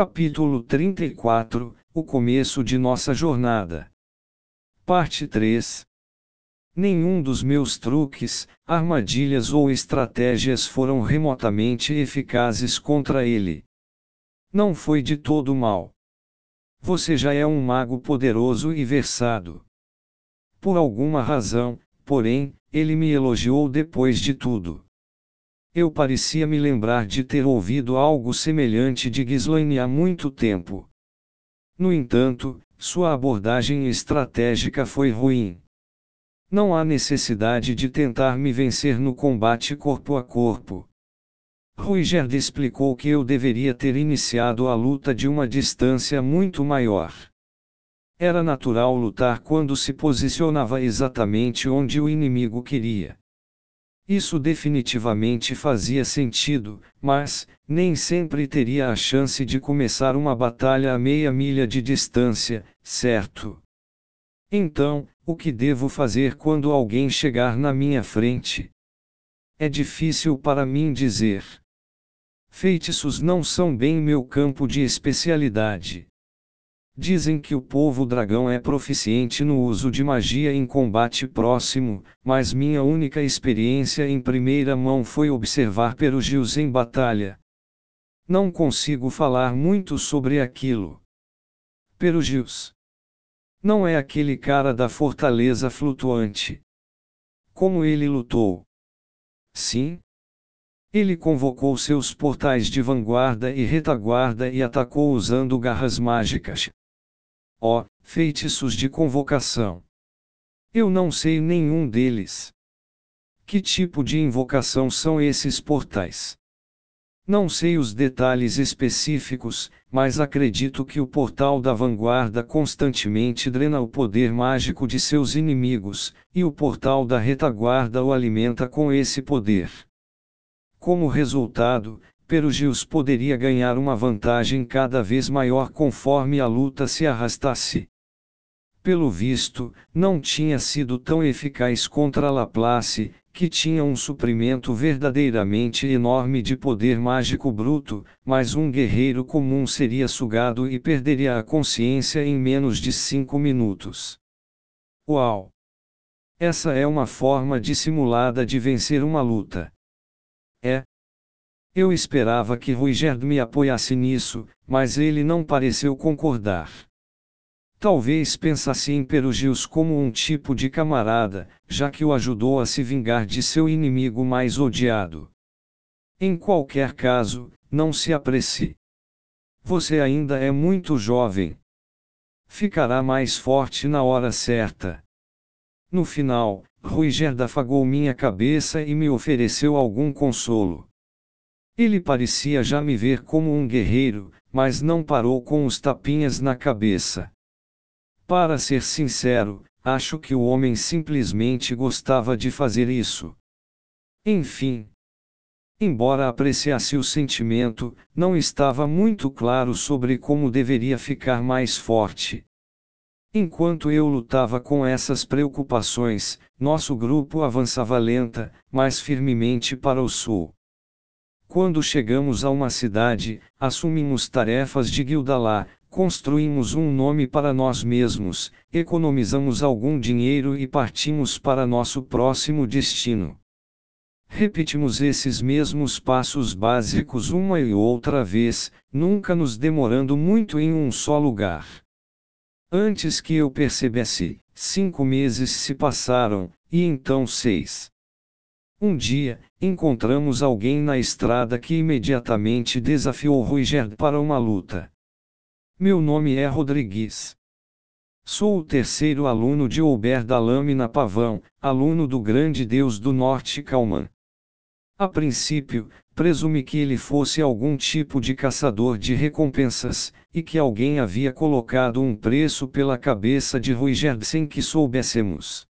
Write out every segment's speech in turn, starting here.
Capítulo 34 O começo de nossa jornada. Parte 3 Nenhum dos meus truques, armadilhas ou estratégias foram remotamente eficazes contra ele. Não foi de todo mal. Você já é um mago poderoso e versado. Por alguma razão, porém, ele me elogiou depois de tudo. Eu parecia me lembrar de ter ouvido algo semelhante de Ghislaine há muito tempo. No entanto, sua abordagem estratégica foi ruim. Não há necessidade de tentar me vencer no combate corpo a corpo. Ruigerd explicou que eu deveria ter iniciado a luta de uma distância muito maior. Era natural lutar quando se posicionava exatamente onde o inimigo queria. Isso definitivamente fazia sentido, mas, nem sempre teria a chance de começar uma batalha a meia milha de distância, certo? Então, o que devo fazer quando alguém chegar na minha frente? É difícil para mim dizer. Feitiços não são bem meu campo de especialidade. Dizem que o povo dragão é proficiente no uso de magia em combate próximo, mas minha única experiência em primeira mão foi observar perugios em batalha. Não consigo falar muito sobre aquilo. Perugios. Não é aquele cara da fortaleza flutuante. Como ele lutou? Sim, ele convocou seus portais de vanguarda e retaguarda e atacou usando garras mágicas. Ó, oh, feitiços de convocação! Eu não sei nenhum deles. Que tipo de invocação são esses portais? Não sei os detalhes específicos, mas acredito que o portal da vanguarda constantemente drena o poder mágico de seus inimigos, e o portal da retaguarda o alimenta com esse poder. Como resultado, Perugius poderia ganhar uma vantagem cada vez maior conforme a luta se arrastasse. Pelo visto, não tinha sido tão eficaz contra Laplace, que tinha um suprimento verdadeiramente enorme de poder mágico bruto, mas um guerreiro comum seria sugado e perderia a consciência em menos de cinco minutos. Uau! Essa é uma forma dissimulada de vencer uma luta. É. Eu esperava que Ruigerd me apoiasse nisso, mas ele não pareceu concordar. Talvez pensasse em Perugius como um tipo de camarada, já que o ajudou a se vingar de seu inimigo mais odiado. Em qualquer caso, não se apresse. Você ainda é muito jovem. Ficará mais forte na hora certa. No final, Ruigerd afagou minha cabeça e me ofereceu algum consolo. Ele parecia já me ver como um guerreiro, mas não parou com os tapinhas na cabeça. Para ser sincero, acho que o homem simplesmente gostava de fazer isso. Enfim. Embora apreciasse o sentimento, não estava muito claro sobre como deveria ficar mais forte. Enquanto eu lutava com essas preocupações, nosso grupo avançava lenta, mas firmemente para o sul. Quando chegamos a uma cidade, assumimos tarefas de guilda lá, construímos um nome para nós mesmos, economizamos algum dinheiro e partimos para nosso próximo destino. Repetimos esses mesmos passos básicos uma e outra vez, nunca nos demorando muito em um só lugar. Antes que eu percebesse, cinco meses se passaram, e então seis. Um dia, encontramos alguém na estrada que imediatamente desafiou Ruigerd para uma luta. Meu nome é Rodrigues. Sou o terceiro aluno de Ober da Lâmina Pavão, aluno do grande deus do norte Calman. A princípio, presumi que ele fosse algum tipo de caçador de recompensas, e que alguém havia colocado um preço pela cabeça de Ruigerd sem que soubéssemos.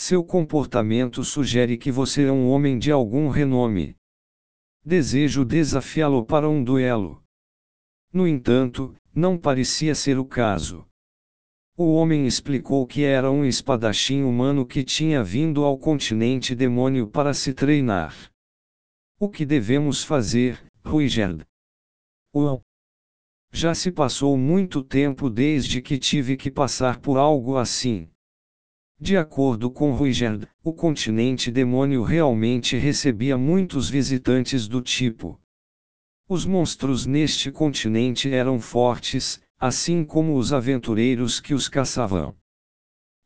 Seu comportamento sugere que você é um homem de algum renome. Desejo desafiá-lo para um duelo. No entanto, não parecia ser o caso. O homem explicou que era um espadachim humano que tinha vindo ao continente demônio para se treinar. O que devemos fazer, Ruigerd? Uau! Já se passou muito tempo desde que tive que passar por algo assim. De acordo com Ruigerd, o continente demônio realmente recebia muitos visitantes do tipo. Os monstros neste continente eram fortes, assim como os aventureiros que os caçavam.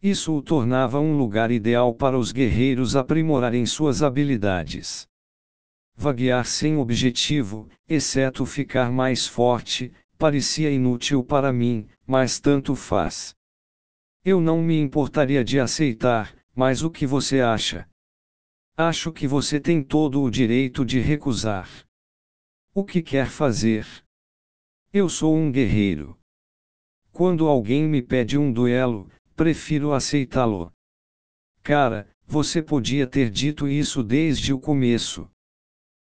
Isso o tornava um lugar ideal para os guerreiros aprimorarem suas habilidades. Vaguear sem objetivo, exceto ficar mais forte, parecia inútil para mim, mas tanto faz. Eu não me importaria de aceitar, mas o que você acha? Acho que você tem todo o direito de recusar. O que quer fazer? Eu sou um guerreiro. Quando alguém me pede um duelo, prefiro aceitá-lo. Cara, você podia ter dito isso desde o começo.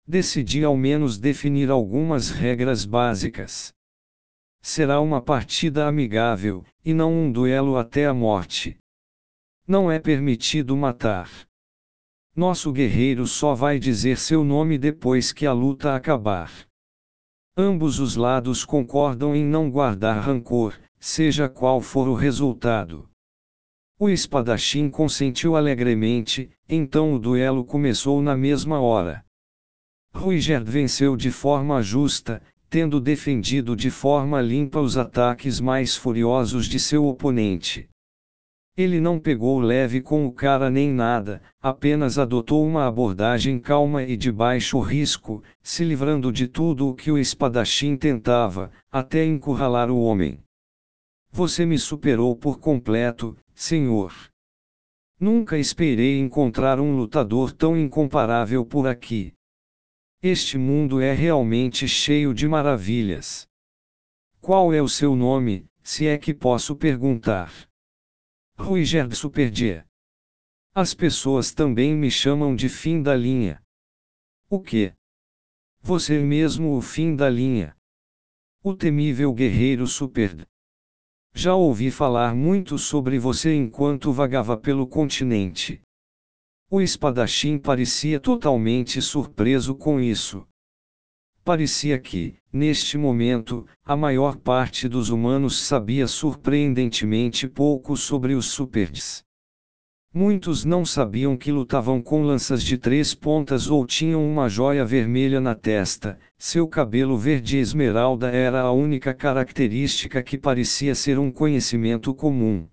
Decidi ao menos definir algumas regras básicas. Será uma partida amigável, e não um duelo até a morte. Não é permitido matar. Nosso guerreiro só vai dizer seu nome depois que a luta acabar. Ambos os lados concordam em não guardar rancor, seja qual for o resultado. O espadachim consentiu alegremente, então o duelo começou na mesma hora. Ruigerd venceu de forma justa, tendo defendido de forma limpa os ataques mais furiosos de seu oponente. Ele não pegou leve com o cara nem nada, apenas adotou uma abordagem calma e de baixo risco, se livrando de tudo o que o espadachim tentava, até encurralar o homem. Você me superou por completo, senhor. Nunca esperei encontrar um lutador tão incomparável por aqui. Este mundo é realmente cheio de maravilhas. Qual é o seu nome, se é que posso perguntar? Ruigerd Superdia. As pessoas também me chamam de fim da linha. O que? Você mesmo o fim da linha. O temível guerreiro Superd. Já ouvi falar muito sobre você enquanto vagava pelo continente. O espadachim parecia totalmente surpreso com isso. Parecia que, neste momento, a maior parte dos humanos sabia surpreendentemente pouco sobre os superdes. Muitos não sabiam que lutavam com lanças de três pontas ou tinham uma joia vermelha na testa, seu cabelo verde esmeralda era a única característica que parecia ser um conhecimento comum.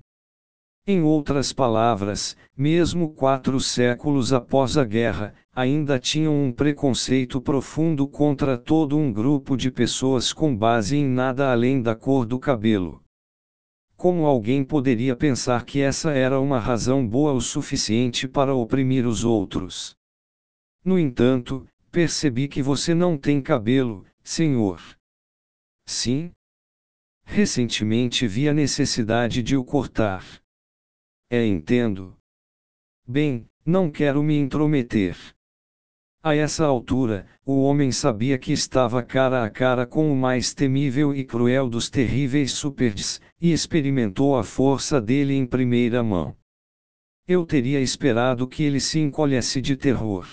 Em outras palavras, mesmo quatro séculos após a guerra, ainda tinham um preconceito profundo contra todo um grupo de pessoas com base em nada além da cor do cabelo. Como alguém poderia pensar que essa era uma razão boa o suficiente para oprimir os outros? No entanto, percebi que você não tem cabelo, senhor. Sim? Recentemente vi a necessidade de o cortar. É entendo. Bem, não quero me intrometer. A essa altura, o homem sabia que estava cara a cara com o mais temível e cruel dos terríveis superdes, e experimentou a força dele em primeira mão. Eu teria esperado que ele se encolhesse de terror.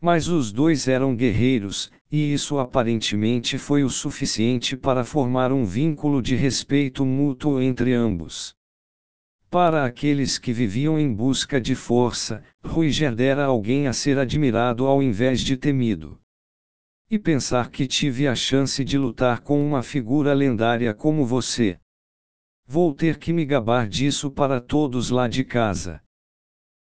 Mas os dois eram guerreiros, e isso aparentemente foi o suficiente para formar um vínculo de respeito mútuo entre ambos. Para aqueles que viviam em busca de força, Ruigerd era alguém a ser admirado ao invés de temido. E pensar que tive a chance de lutar com uma figura lendária como você. Vou ter que me gabar disso para todos lá de casa.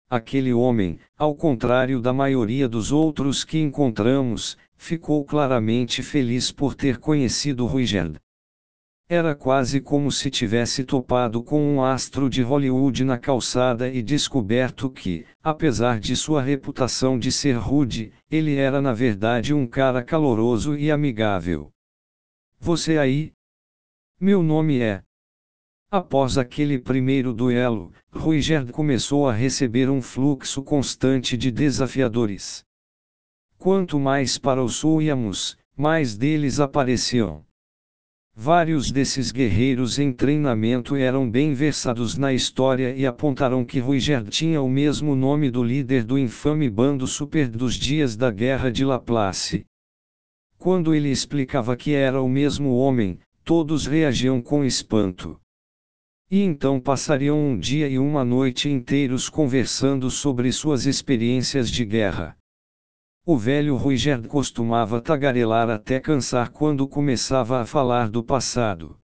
Aquele homem, ao contrário da maioria dos outros que encontramos, ficou claramente feliz por ter conhecido Ruigerd. Era quase como se tivesse topado com um astro de Hollywood na calçada e descoberto que, apesar de sua reputação de ser rude, ele era na verdade um cara caloroso e amigável. Você aí? Meu nome é. Após aquele primeiro duelo, Ruigerd começou a receber um fluxo constante de desafiadores. Quanto mais para o sul íamos, mais deles apareciam. Vários desses guerreiros em treinamento eram bem versados na história e apontaram que Ruigerd tinha o mesmo nome do líder do infame bando super dos dias da Guerra de Laplace. quando ele explicava que era o mesmo homem, todos reagiam com espanto. E então passariam um dia e uma noite inteiros conversando sobre suas experiências de guerra. O velho Ruigerd costumava tagarelar até cansar quando começava a falar do passado.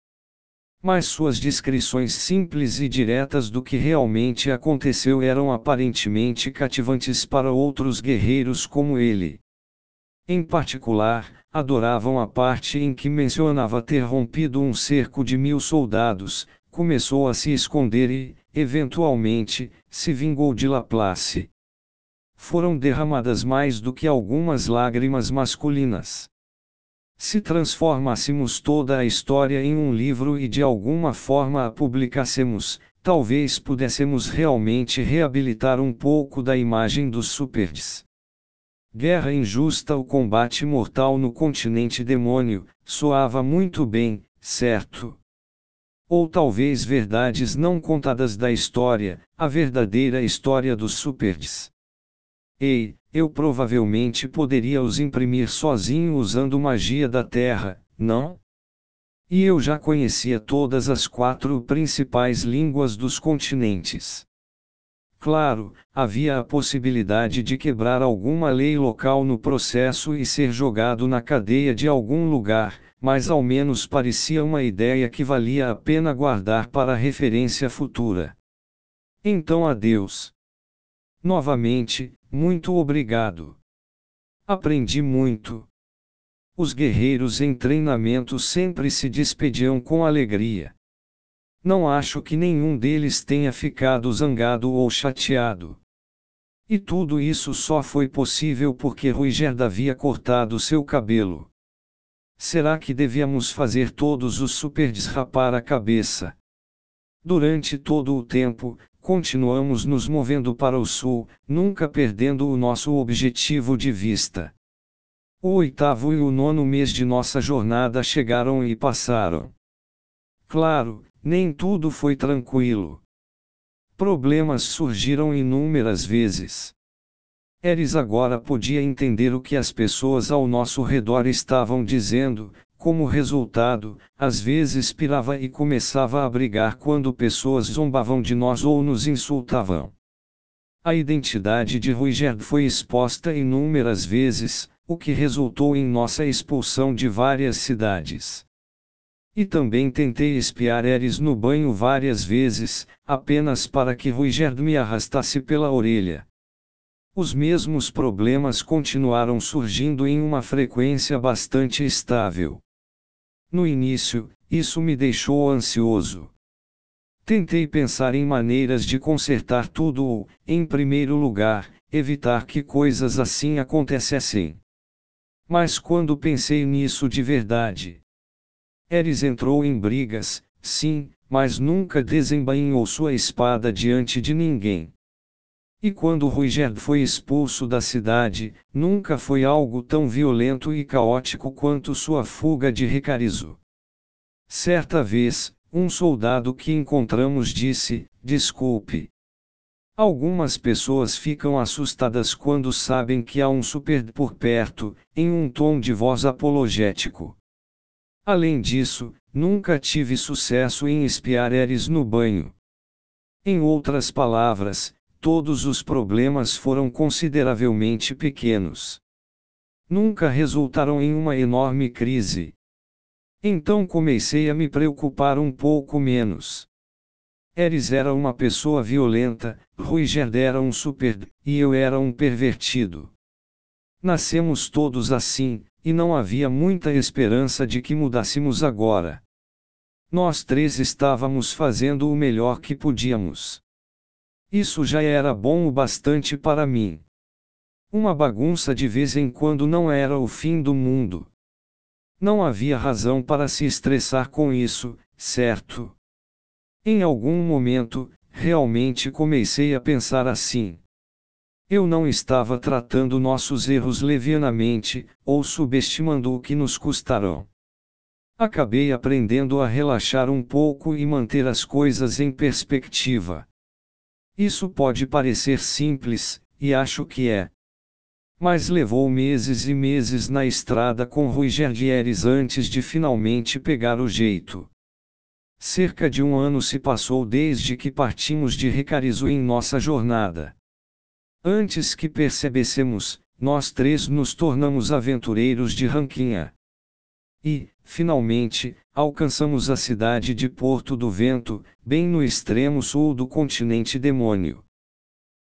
Mas suas descrições simples e diretas do que realmente aconteceu eram aparentemente cativantes para outros guerreiros como ele. Em particular, adoravam a parte em que mencionava ter rompido um cerco de mil soldados, começou a se esconder e, eventualmente, se vingou de Laplace. Foram derramadas mais do que algumas lágrimas masculinas. Se transformássemos toda a história em um livro e de alguma forma a publicássemos, talvez pudéssemos realmente reabilitar um pouco da imagem dos superdes. Guerra injusta o combate mortal no continente demônio, soava muito bem, certo? Ou talvez verdades não contadas da história, a verdadeira história dos superdes. Ei, eu provavelmente poderia os imprimir sozinho usando magia da Terra, não? E eu já conhecia todas as quatro principais línguas dos continentes. Claro, havia a possibilidade de quebrar alguma lei local no processo e ser jogado na cadeia de algum lugar, mas ao menos parecia uma ideia que valia a pena guardar para referência futura. Então adeus. Novamente, muito obrigado. Aprendi muito. Os guerreiros em treinamento sempre se despediam com alegria. Não acho que nenhum deles tenha ficado zangado ou chateado. E tudo isso só foi possível porque Ruigerd havia cortado seu cabelo. Será que devíamos fazer todos os superdes rapar a cabeça? Durante todo o tempo, continuamos nos movendo para o sul, nunca perdendo o nosso objetivo de vista. O oitavo e o nono mês de nossa jornada chegaram e passaram. Claro, nem tudo foi tranquilo. Problemas surgiram inúmeras vezes. Eres agora podia entender o que as pessoas ao nosso redor estavam dizendo, como resultado, às vezes pirava e começava a brigar quando pessoas zombavam de nós ou nos insultavam. A identidade de Ruigerd foi exposta inúmeras vezes, o que resultou em nossa expulsão de várias cidades. E também tentei espiar Eres no banho várias vezes, apenas para que Ruigerd me arrastasse pela orelha. Os mesmos problemas continuaram surgindo em uma frequência bastante estável. No início, isso me deixou ansioso. Tentei pensar em maneiras de consertar tudo ou, em primeiro lugar, evitar que coisas assim acontecessem. Mas quando pensei nisso de verdade, Eris entrou em brigas, sim, mas nunca desembainhou sua espada diante de ninguém. E quando Ruigerd foi expulso da cidade, nunca foi algo tão violento e caótico quanto sua fuga de Ricarizo. Certa vez, um soldado que encontramos disse: Desculpe. Algumas pessoas ficam assustadas quando sabem que há um super por perto, em um tom de voz apologético. Além disso, nunca tive sucesso em espiar Eres no banho. Em outras palavras, todos os problemas foram consideravelmente pequenos. Nunca resultaram em uma enorme crise. Então comecei a me preocupar um pouco menos. Eris era uma pessoa violenta, Ruigerd era um super, e eu era um pervertido. Nascemos todos assim, e não havia muita esperança de que mudássemos agora. Nós três estávamos fazendo o melhor que podíamos. Isso já era bom o bastante para mim. Uma bagunça de vez em quando não era o fim do mundo. Não havia razão para se estressar com isso, certo? Em algum momento, realmente comecei a pensar assim. Eu não estava tratando nossos erros levianamente, ou subestimando o que nos custarão. Acabei aprendendo a relaxar um pouco e manter as coisas em perspectiva. Isso pode parecer simples, e acho que é. mas levou meses e meses na estrada com Rui Gergieres antes de finalmente pegar o jeito. Cerca de um ano se passou desde que partimos de Recarizo em nossa jornada. Antes que percebêssemos, nós três nos tornamos aventureiros de Ranquinha. E, finalmente, alcançamos a cidade de Porto do Vento, bem no extremo sul do continente demônio.